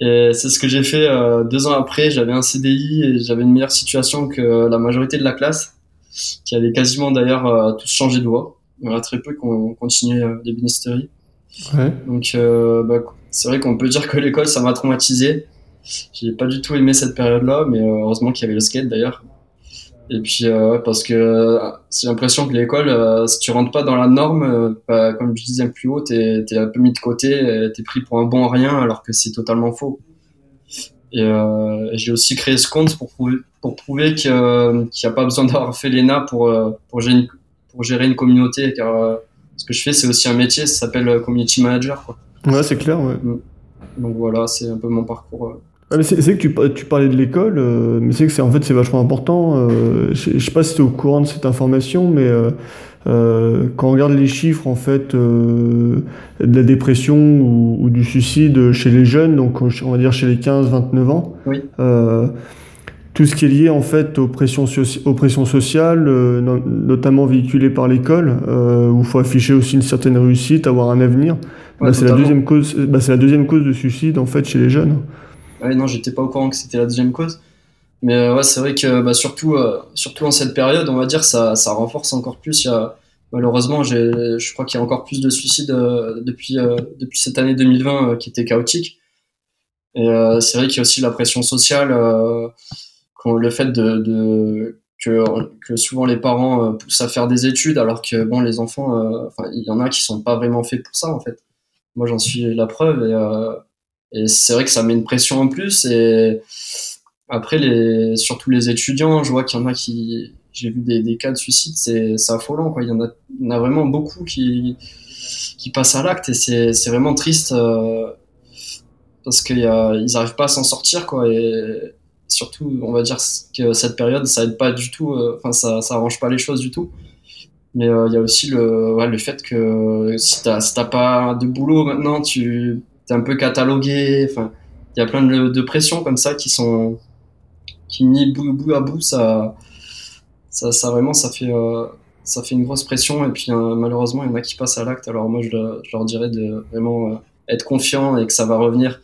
Et c'est ce que j'ai fait euh, deux ans après. J'avais un CDI et j'avais une meilleure situation que la majorité de la classe, qui avait quasiment d'ailleurs tous changé de voie il y en a très peu qui ont continué euh, l'ébénisterie. Ouais. Donc, euh, bah, c'est vrai qu'on peut dire que l'école, ça m'a traumatisé. J'ai pas du tout aimé cette période-là, mais euh, heureusement qu'il y avait le skate d'ailleurs. Et puis, euh, parce que j'ai l'impression que l'école, si tu rentres pas dans la norme, bah, comme je disais plus haut, t'es es un peu mis de côté, t'es pris pour un bon rien, alors que c'est totalement faux. Et euh, j'ai aussi créé ce compte pour prouver, pour prouver qu'il n'y a pas besoin d'avoir fait l'ENA pour, pour, pour gérer une communauté, car euh, ce que je fais, c'est aussi un métier, ça s'appelle euh, community manager. Quoi. Ouais, c'est clair, ouais. Mm. Donc voilà, c'est un peu mon parcours. Euh. c'est que tu, tu, parlais de l'école, mais c'est que c'est en fait c'est vachement important. je, je sais pas si tu es au courant de cette information, mais quand on regarde les chiffres en fait de la dépression ou, du suicide chez les jeunes, donc on va dire chez les 15-29 ans, oui tout ce qui est lié en fait aux pressions, aux pressions sociales, euh, notamment véhiculées par l'école, euh, où il faut afficher aussi une certaine réussite, avoir un avenir. bah, c'est la deuxième cause. Bah, c'est la deuxième cause de suicide en fait chez les jeunes. Ouais, non, j'étais pas au courant que c'était la deuxième cause. Mais euh, ouais, c'est vrai que bah, surtout, surtout en cette période, on va dire, ça, ça renforce encore plus. Il y a, malheureusement, je crois qu'il y a encore plus de suicides depuis, depuis cette année 2020 qui était chaotique. Et c'est vrai qu'il y a aussi la pression sociale le fait de, que, souvent les parents euh, poussent à faire des études alors que bon les enfants euh, il y en a qui sont pas vraiment faits pour ça en fait moi j'en suis la preuve et, euh, et c'est vrai que ça met une pression en plus et après les surtout les étudiants je vois qu'il y en a qui j'ai vu des, cas de suicide c'est affolant quoi il y en a, y en a vraiment beaucoup qui qui passent à l'acte et c'est vraiment triste parce qu'ils n'arrivent pas à s'en sortir quoi et surtout, on va dire que cette période, ça aide pas du tout, euh, enfin, ça, ça pas les choses du tout. Mais euh, il y a aussi le, le fait que si t'as si pas de boulot maintenant, tu es un peu catalogué. Enfin, il y a plein de, pressions comme ça qui sont qui mis bout, à bout, ça, ça, ça vraiment, ça fait, euh, ça fait une grosse pression. Et puis malheureusement, il y en a qui passent à l'acte. Alors moi, je, leur dirais de vraiment être confiant et que ça va revenir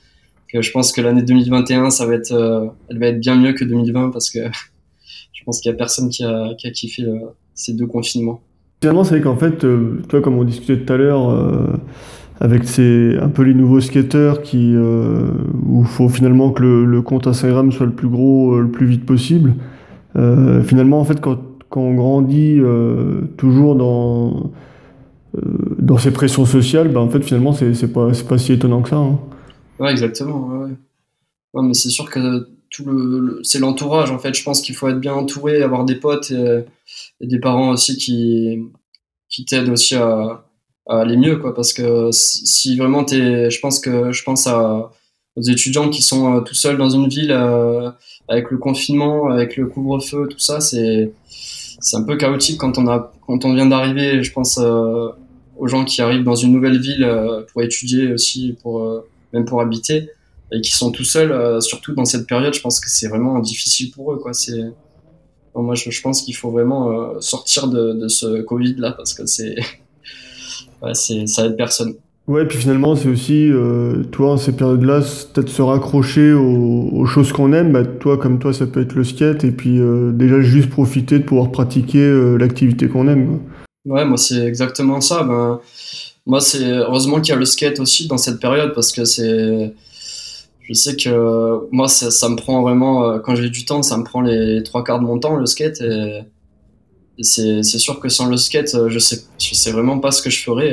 je pense que l'année 2021, ça va être, euh, elle va être bien mieux que 2020 parce que je pense qu'il y a personne qui a, qui a kiffé euh, ces deux confinements. Finalement, c'est qu'en fait, euh, toi, comme on discutait tout à l'heure, avec ces, un peu les nouveaux skateurs qui, où il faut finalement que le, compte Instagram soit le plus gros, le plus vite possible. finalement, en fait, quand, quand on grandit toujours dans dans ces pressions sociales, ben, en fait, finalement, c'est pas, pas si étonnant que ça. Hein. Exactement. Ouais mais c'est sûr que tout le, c'est l'entourage en fait. Je pense qu'il faut être bien entouré, avoir des potes et, des parents aussi qui qui t'aident aussi à, aller mieux quoi. Parce que si vraiment t'es, je pense que je pense à aux étudiants qui sont tout seuls dans une ville avec le confinement, avec le couvre-feu, tout ça, c'est c'est un peu chaotique quand on a quand on vient d'arriver. Je pense euh, aux gens qui arrivent dans une nouvelle ville euh, pour étudier aussi, pour euh, même pour habiter et qui sont tout seuls, surtout dans cette période. Je pense que c'est vraiment difficile pour eux. Quoi. C'est moi, je, je, pense qu'il faut vraiment sortir de, de ce Covid là parce que c'est ouais, ça aide personne. Ouais, puis finalement, c'est aussi, euh, toi, en ces périodes-là, peut-être se raccrocher aux, aux choses qu'on aime. Bah, toi, comme toi, ça peut être le skate, et puis euh, déjà juste profiter de pouvoir pratiquer euh, l'activité qu'on aime. Ouais, moi, c'est exactement ça. Ben, moi, c'est heureusement qu'il y a le skate aussi dans cette période, parce que c'est. Je sais que moi, ça, ça me prend vraiment, quand j'ai du temps, ça me prend les trois quarts de mon temps, le skate, et c'est sûr que sans le skate, je sais, je sais vraiment pas ce que je ferais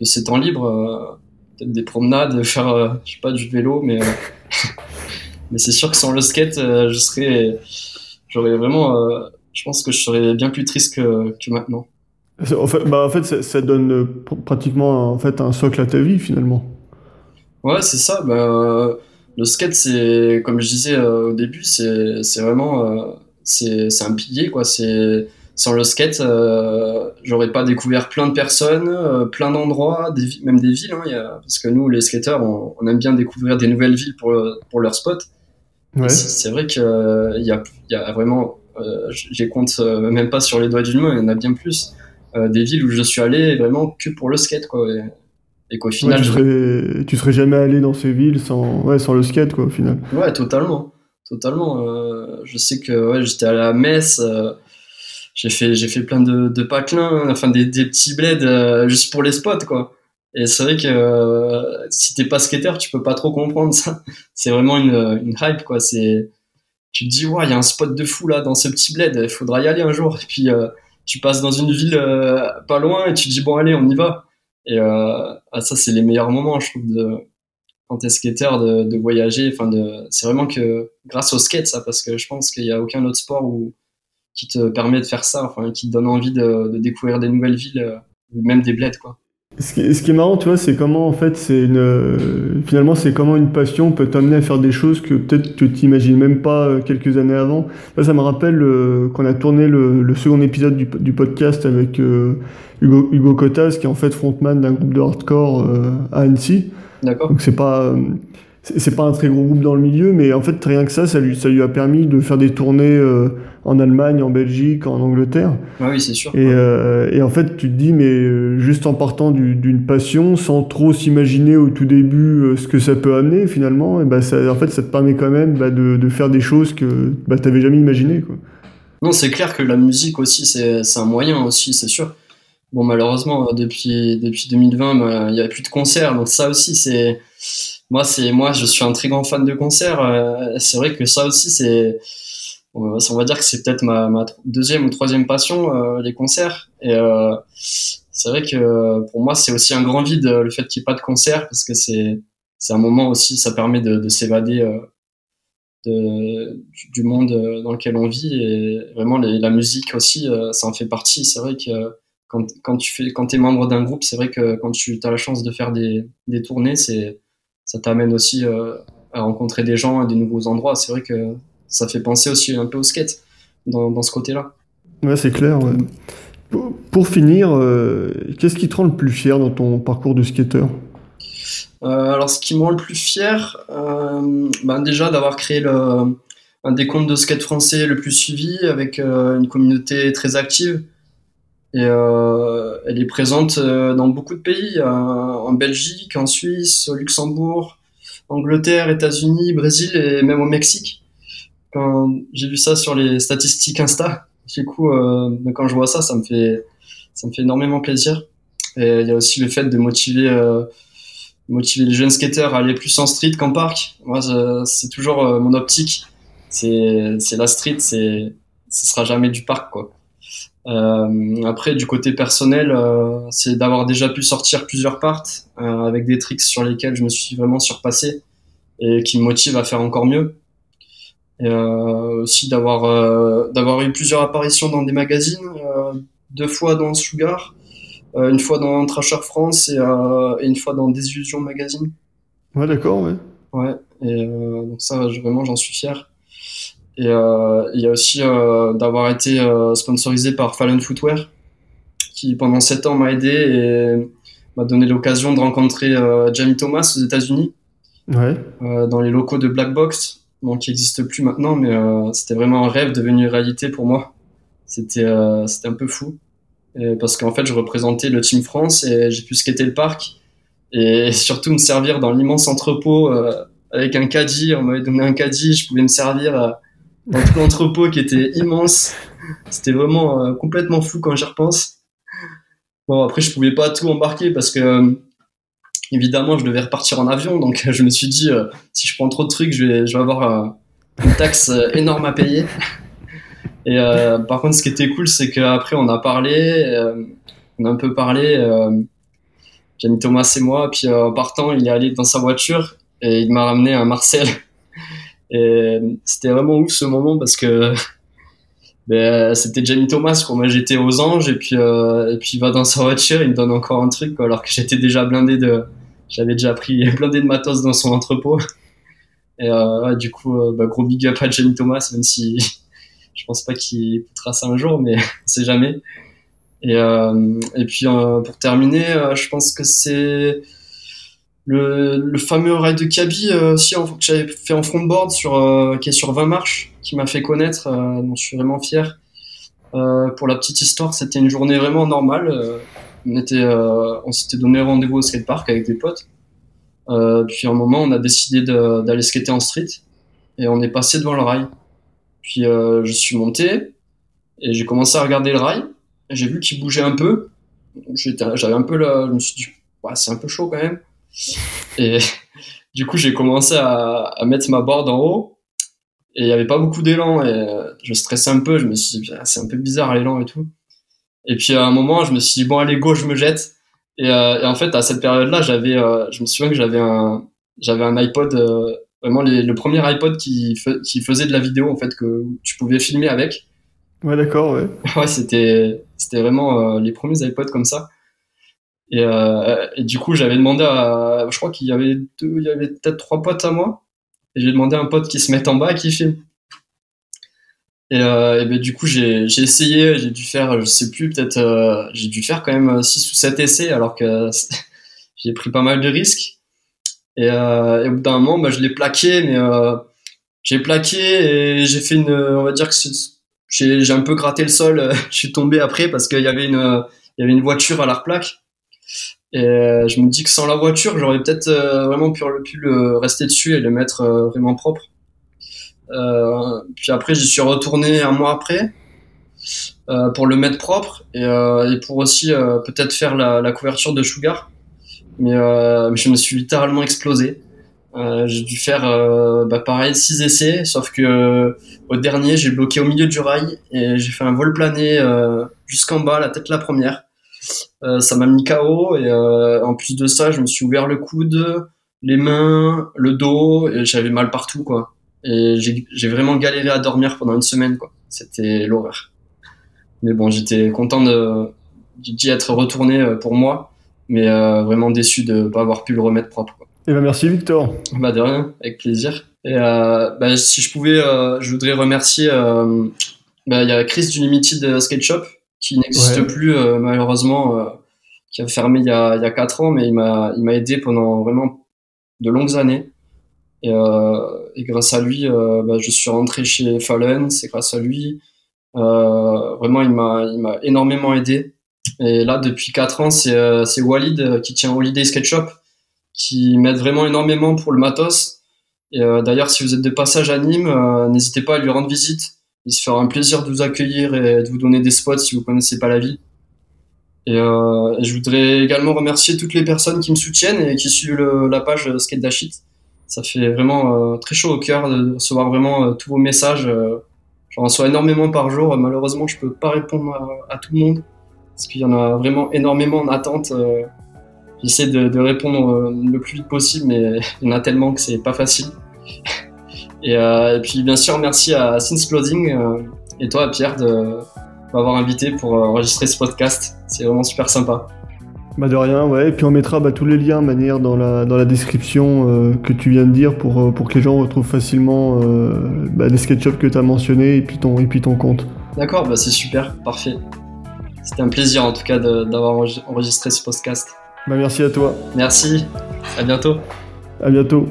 de ces temps libres, euh, peut-être des promenades, faire, euh, je sais pas, du vélo, mais, euh, mais c'est sûr que sans le skate, je serais, j'aurais vraiment, je pense que je serais bien plus triste que, que maintenant. En fait, bah en fait ça, ça, donne pratiquement en fait, un socle à ta vie finalement. Ouais, c'est ça. Bah, le skate, c'est, comme je disais au début, c'est vraiment c'est un pilier. quoi. C'est sans le skate, euh, j'aurais pas découvert plein de personnes, euh, plein d'endroits, même des villes. Hein, y a, parce que nous, les skateurs, on, on, aime bien découvrir des nouvelles villes pour, pour leur spot. Ouais. C'est vrai qu'il euh, y, a, y a vraiment, les compte même pas sur les doigts d'une main, il y en a bien plus. des villes où je suis allé vraiment que pour le skate. Quoi, et, et qu'au final. Ouais, tu, serais, tu serais jamais allé dans ces villes sans, ouais, sans le skate, quoi, au final. Ouais, totalement. Totalement. je sais que ouais, j'étais à Metz j'ai fait j'ai fait plein de, de paclins enfin des, des petits bleds euh, juste pour les spots quoi. Et c'est vrai que euh, si t'es pas skater tu peux pas trop comprendre ça. C'est vraiment une, une hype quoi. C'est tu te dis ouais il y a un spot de fou là dans ce petit bled il faudra y aller un jour. Et puis euh, tu passes dans une ville euh, pas loin et tu te dis bon allez on y va. Et ah, ça c'est les meilleurs moments je trouve de quand t'es skater de, de voyager enfin de c'est vraiment que grâce au skate ça parce que je pense qu'il y a aucun autre sport où qui te permet de faire ça, enfin, qui te donne envie de, de découvrir des nouvelles villes, euh, même des bleds, quoi. Ce qui, est marrant, tu vois, c'est comment en fait, c'est une, finalement, c'est comment une passion peut t'amener à faire des choses que peut-être tu t'imagines même pas euh, quelques années avant. Là, ça me rappelle euh, qu'on a tourné le, le, second épisode du, podcast avec euh, Hugo, Hugo Cotas, qui est en fait frontman d'un groupe de hardcore euh, à Annecy. D'accord. Donc c'est pas, c'est pas un très gros groupe dans le milieu, mais en fait, rien que ça, ça lui, ça lui a permis de faire des tournées euh, en Allemagne, en Belgique, en Angleterre. Ah oui, c'est sûr. Et, euh, et, en fait, tu te dis, mais euh, juste en partant d'une passion, sans trop s'imaginer au tout début euh, ce que ça peut amener, finalement, et bah, ça, en fait, ça te permet quand même bah, de, de, faire des choses que bah, tu n'avais jamais imaginées. Quoi. Non, c'est clair que la musique aussi, c'est un moyen aussi, c'est sûr. Bon, malheureusement, depuis, depuis 2020, bah, il n'y a plus de concerts, donc ça aussi, c'est moi c'est moi je suis un très grand fan de concerts euh, c'est vrai que ça aussi c'est on va dire que c'est peut-être ma, deuxième ou troisième passion euh, les concerts. Et euh, c'est vrai que pour moi c'est aussi un grand vide le fait qu'il n'y ait pas de concert parce que c'est c'est un moment aussi ça permet de, de s'évader de, du monde dans lequel on vit. Et vraiment la musique aussi ça en fait partie. C'est vrai que quand, quand tu fais quand es membre d'un groupe c'est vrai que quand tu as la chance de faire des, des tournées c'est ça t'amène aussi euh, à rencontrer des gens et des nouveaux endroits. C'est vrai que ça fait penser aussi un peu au skate dans, dans ce côté-là. Ouais, c'est clair. Ouais. Pour, pour, finir, euh, qu'est-ce qui te rend le plus fier dans ton parcours de skater euh, Alors, ce qui me rend le plus fier, ben déjà d'avoir créé le, un des comptes de skate français le plus suivi avec une communauté très active. Et euh, elle est présente euh, dans beaucoup de pays, euh, en Belgique, en Suisse, au Luxembourg, Angleterre, États-Unis, Brésil et même au Mexique. Quand j'ai vu ça sur les statistiques Insta, du coup, euh, quand je vois ça, ça me fait, ça me fait énormément plaisir. Et il y a aussi le fait de motiver, euh, motiver les jeunes skateurs à aller plus en street qu'en parc. Moi, c'est toujours mon optique. C'est, c'est la street, c'est, ce sera jamais du parc, quoi. Euh, après, du côté personnel, euh, c'est d'avoir déjà pu sortir plusieurs parts euh, avec des tricks sur lesquels je me suis vraiment surpassé et qui me motivent à faire encore mieux. Et aussi d'avoir d'avoir eu plusieurs apparitions dans des magazines, deux fois dans Sugar, une fois dans Trasher France et, une fois dans Désillusion Magazine. Ouais, d'accord, ouais. Ouais, et donc ça, vraiment, j'en suis fier. Et il y a aussi d'avoir été sponsorisé par Fallen Footwear, qui pendant sept ans m'a aidé et m'a donné l'occasion de rencontrer euh, Jamie Thomas aux États-Unis, ouais. euh, dans les locaux de Black Box, bon, qui n'existe plus maintenant, mais euh, c'était vraiment un rêve devenu réalité pour moi. C'était euh, c'était un peu fou. Et parce qu'en fait, je représentais le Team France et j'ai pu skater le parc et surtout me servir dans l'immense entrepôt euh, avec un caddie. On m'avait donné un caddie, je pouvais me servir tout l'entrepôt qui était immense. C'était vraiment complètement fou quand j'y repense. Bon, après, je pouvais pas tout embarquer parce que, euh, évidemment, je devais repartir en avion. Donc, je me suis dit, euh, si je prends trop de trucs, je vais, je vais avoir euh, une taxe énorme à payer. Et par contre, ce qui était cool, c'est qu'après, on a parlé, on a un peu parlé, Jamie Thomas et moi. Puis, en partant, il est allé dans sa voiture et il m'a ramené à Marcel. Et c'était vraiment ouf ce moment parce que ben, c'était Jamie Thomas quoi. Moi j'étais aux anges et puis euh, et puis il va dans sa voiture il me donne encore un truc quoi, alors que j'étais déjà blindé de j'avais déjà pris blindé de matos dans son entrepôt. Et euh, du coup euh, bah, gros big up à Jamie Thomas même si je pense pas qu'il écoutera ça un jour mais on sait jamais. Et euh, et puis euh, pour terminer je pense que c'est le, fameux ride de Kaby euh, que j'avais fait en frontboard sur euh, qui est sur 20 marches qui m'a fait connaître euh, dont je suis vraiment fier. Euh, pour la petite histoire c'était une journée vraiment normale. Euh, on était on s'était donné rendez-vous au skatepark avec des potes. Puis à un moment on a décidé d'aller skater en street et on est passé devant le rail. Puis je suis monté et j'ai commencé à regarder le rail j'ai vu qu'il bougeait un peu. J'avais un peu là je me suis dit c'est un peu chaud quand même et du coup, j'ai commencé à, à, mettre ma board en haut. Et il n'y avait pas beaucoup d'élan. Et euh, je stressais un peu. Je me suis dit, c'est un peu bizarre l'élan et tout. Et puis à un moment, je me suis dit, bon, allez, go, je me jette. Et, euh, et en fait, à cette période-là, j'avais, euh, je me souviens que j'avais un, j'avais un iPod, vraiment les, le premier iPod qui, qui faisait de la vidéo, en fait, que tu pouvais filmer avec. Ouais, d'accord, ouais. ouais, c'était, c'était vraiment les premiers iPods comme ça. Et, euh, et, du coup, j'avais demandé à, je crois qu'il y avait deux, il y avait peut-être trois potes à moi. Et j'ai demandé à un pote qui se mette en bas et qui filme. Et, et ben, du coup, j'ai, essayé, j'ai dû faire, je sais plus, peut-être, euh, j'ai dû faire quand même 6 ou 7 essais alors que j'ai pris pas mal de risques. Et, euh, et au bout d'un moment, bah, je l'ai plaqué, mais j'ai plaqué et j'ai fait une, on va dire que j'ai, j'ai un peu gratté le sol. je suis tombé après parce qu'il y avait une, il y avait une voiture à la replaque et euh, je me dis que sans la voiture, j'aurais peut-être euh, vraiment pu, pu, le rester dessus et le mettre euh, vraiment propre. puis après, j'y suis retourné un mois après pour le mettre propre et, et pour aussi peut-être faire la, la, couverture de Sugar. Mais, je me suis littéralement explosé. j'ai dû faire bah, pareil six essais, sauf que au dernier, j'ai bloqué au milieu du rail et j'ai fait un vol plané jusqu'en bas, la tête la première. Euh, ça m'a mis KO et euh, en plus de ça, je me suis ouvert le coude, les mains, le dos et j'avais mal partout quoi. Et j'ai vraiment galéré à dormir pendant une semaine quoi. C'était l'horreur. Mais bon, j'étais content d'y être retourné euh, pour moi, mais vraiment déçu de pas avoir pu le remettre propre. Quoi. Et eh ben merci Victor. Bah de rien, avec plaisir. Et bah, si je pouvais, je voudrais remercier. Bah, il y a Chris du Limited Skate Shop qui n'existe plus euh, malheureusement, euh, qui a fermé il y a, il y a 4 ans, mais il m'a il m'a aidé pendant vraiment de longues années. Et, euh, et grâce à lui, bah, je suis rentré chez Fallen. C'est grâce à lui. vraiment, il m'a il m'a énormément aidé. Et là, depuis 4 ans, c'est c'est Walid qui tient Holiday Skate Shop, qui m'aide vraiment énormément pour le matos. Et d'ailleurs, si vous êtes de passage à Nîmes, n'hésitez pas à lui rendre visite il se fera un plaisir de vous accueillir et de vous donner des spots si vous connaissez pas la ville. Et, euh, je voudrais également remercier toutes les personnes qui me soutiennent et qui suivent la page Skate Dashit. Ça fait vraiment euh, très chaud au cœur de recevoir vraiment euh, tous vos messages. Euh, J'en reçois énormément par jour. Malheureusement, je peux pas répondre à, tout le monde parce qu'il y en a vraiment énormément en attente. J'essaie de, de, répondre le plus vite possible, mais il y en a tellement que c'est pas facile. Et, et, puis bien sûr, merci à Since Clothing et toi, Pierre, de m'avoir invité pour enregistrer ce podcast. C'est vraiment super sympa. Bah de rien, ouais. Et puis on mettra bah, tous les liens manière dans la, dans la description euh, que tu viens de dire pour, euh, pour que les gens retrouvent facilement euh, bah, les SketchUp que tu as mentionnés et puis ton, et puis ton compte. D'accord, bah c'est super, parfait. C'était un plaisir en tout cas d'avoir enregistré ce podcast. Bah merci à toi. Merci, à bientôt. À bientôt.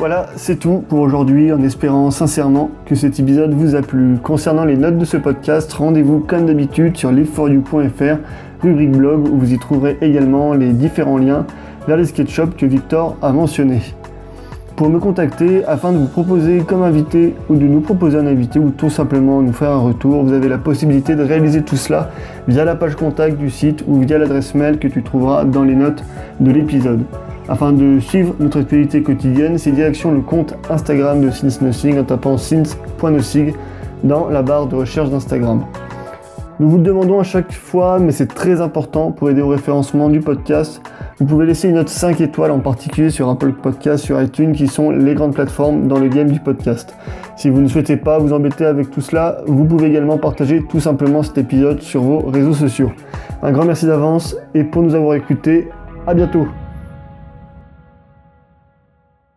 Voilà, c'est tout pour aujourd'hui en espérant sincèrement que cet épisode vous a plu. Concernant les notes de ce podcast, rendez-vous comme d'habitude sur liveforyou.fr rubrique blog où vous y trouverez également les différents liens vers les SketchUp que Victor a mentionnés. Pour me contacter afin de vous proposer comme invité ou de nous proposer un invité ou tout simplement nous faire un retour, vous avez la possibilité de réaliser tout cela via la page contact du site ou via l'adresse mail que tu trouveras dans les notes de l'épisode. Afin de suivre notre actualité quotidienne, c'est direction le compte Instagram de Since en tapant since.nosig dans la barre de recherche d'Instagram. Nous vous le demandons à chaque fois, mais c'est très important pour aider au référencement du podcast. Vous pouvez laisser une note 5 étoiles, en particulier sur Apple Podcast, sur iTunes, qui sont les grandes plateformes dans le game du podcast. Si vous ne souhaitez pas vous embêter avec tout cela, vous pouvez également partager tout simplement cet épisode sur vos réseaux sociaux. Un grand merci d'avance et pour nous avoir écoutés, à bientôt